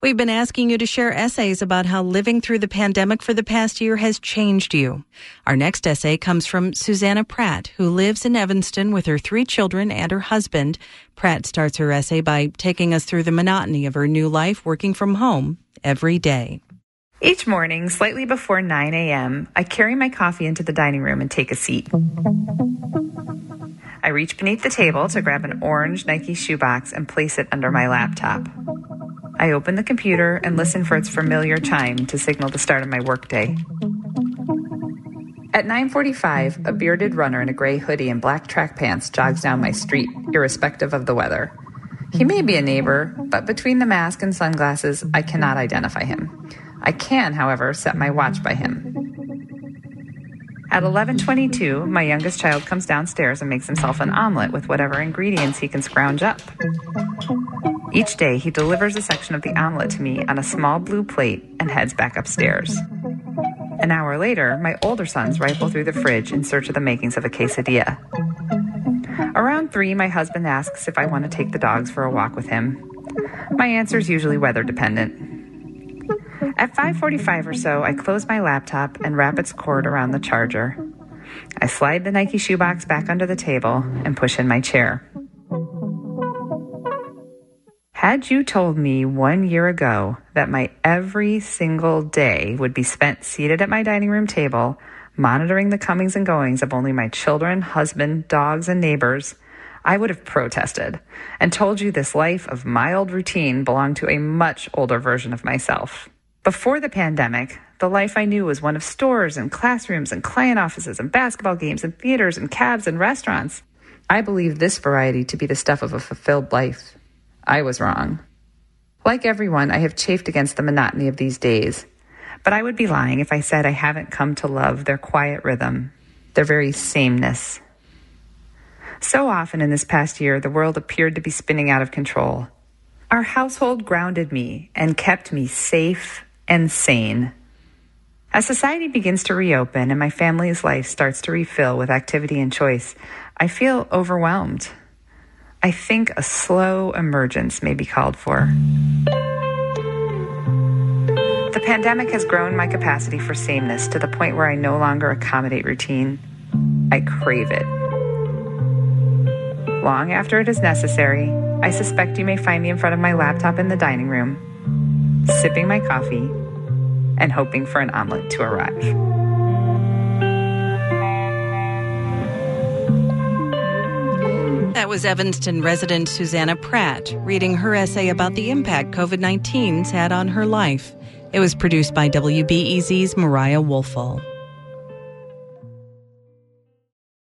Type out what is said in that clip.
We've been asking you to share essays about how living through the pandemic for the past year has changed you. Our next essay comes from Susannah Pratt, who lives in Evanston with her three children and her husband. Pratt starts her essay by taking us through the monotony of her new life working from home every day. Each morning, slightly before 9 a.m., I carry my coffee into the dining room and take a seat. I reach beneath the table to grab an orange Nike shoebox and place it under my laptop. I open the computer and listen for its familiar chime to signal the start of my workday. At 9:45, a bearded runner in a gray hoodie and black track pants jogs down my street, irrespective of the weather. He may be a neighbor, but between the mask and sunglasses, I cannot identify him. I can, however, set my watch by him. At 11:22, my youngest child comes downstairs and makes himself an omelet with whatever ingredients he can scrounge up. Each day, he delivers a section of the omelet to me on a small blue plate and heads back upstairs. An hour later, my older sons rifle through the fridge in search of the makings of a quesadilla. Around 3, my husband asks if I want to take the dogs for a walk with him. My answer is usually weather dependent. At 5:45 or so, I close my laptop and wrap its cord around the charger. I slide the Nike shoebox back under the table and push in my chair. Had you told me one year ago that my every single day would be spent seated at my dining room table, monitoring the comings and goings of only my children, husband, dogs, and neighbors, I would have protested and told you this life of mild routine belonged to a much older version of myself. Before the pandemic, the life I knew was one of stores and classrooms and client offices and basketball games and theaters and cabs and restaurants. I believe this variety to be the stuff of a fulfilled life. I was wrong. Like everyone, I have chafed against the monotony of these days, but I would be lying if I said I haven't come to love their quiet rhythm, their very sameness. So often in this past year, the world appeared to be spinning out of control. Our household grounded me and kept me safe and sane. As society begins to reopen and my family's life starts to refill with activity and choice, I feel overwhelmed. I think a slow emergence may be called for. The pandemic has grown my capacity for sameness to the point where I no longer accommodate routine. I crave it. Long after it is necessary, I suspect you may find me in front of my laptop in the dining room, sipping my coffee and hoping for an omelet to arrive. That was Evanston resident Susannah Pratt reading her essay about the impact COVID 19's had on her life. It was produced by WBEZ's Mariah Woelfel.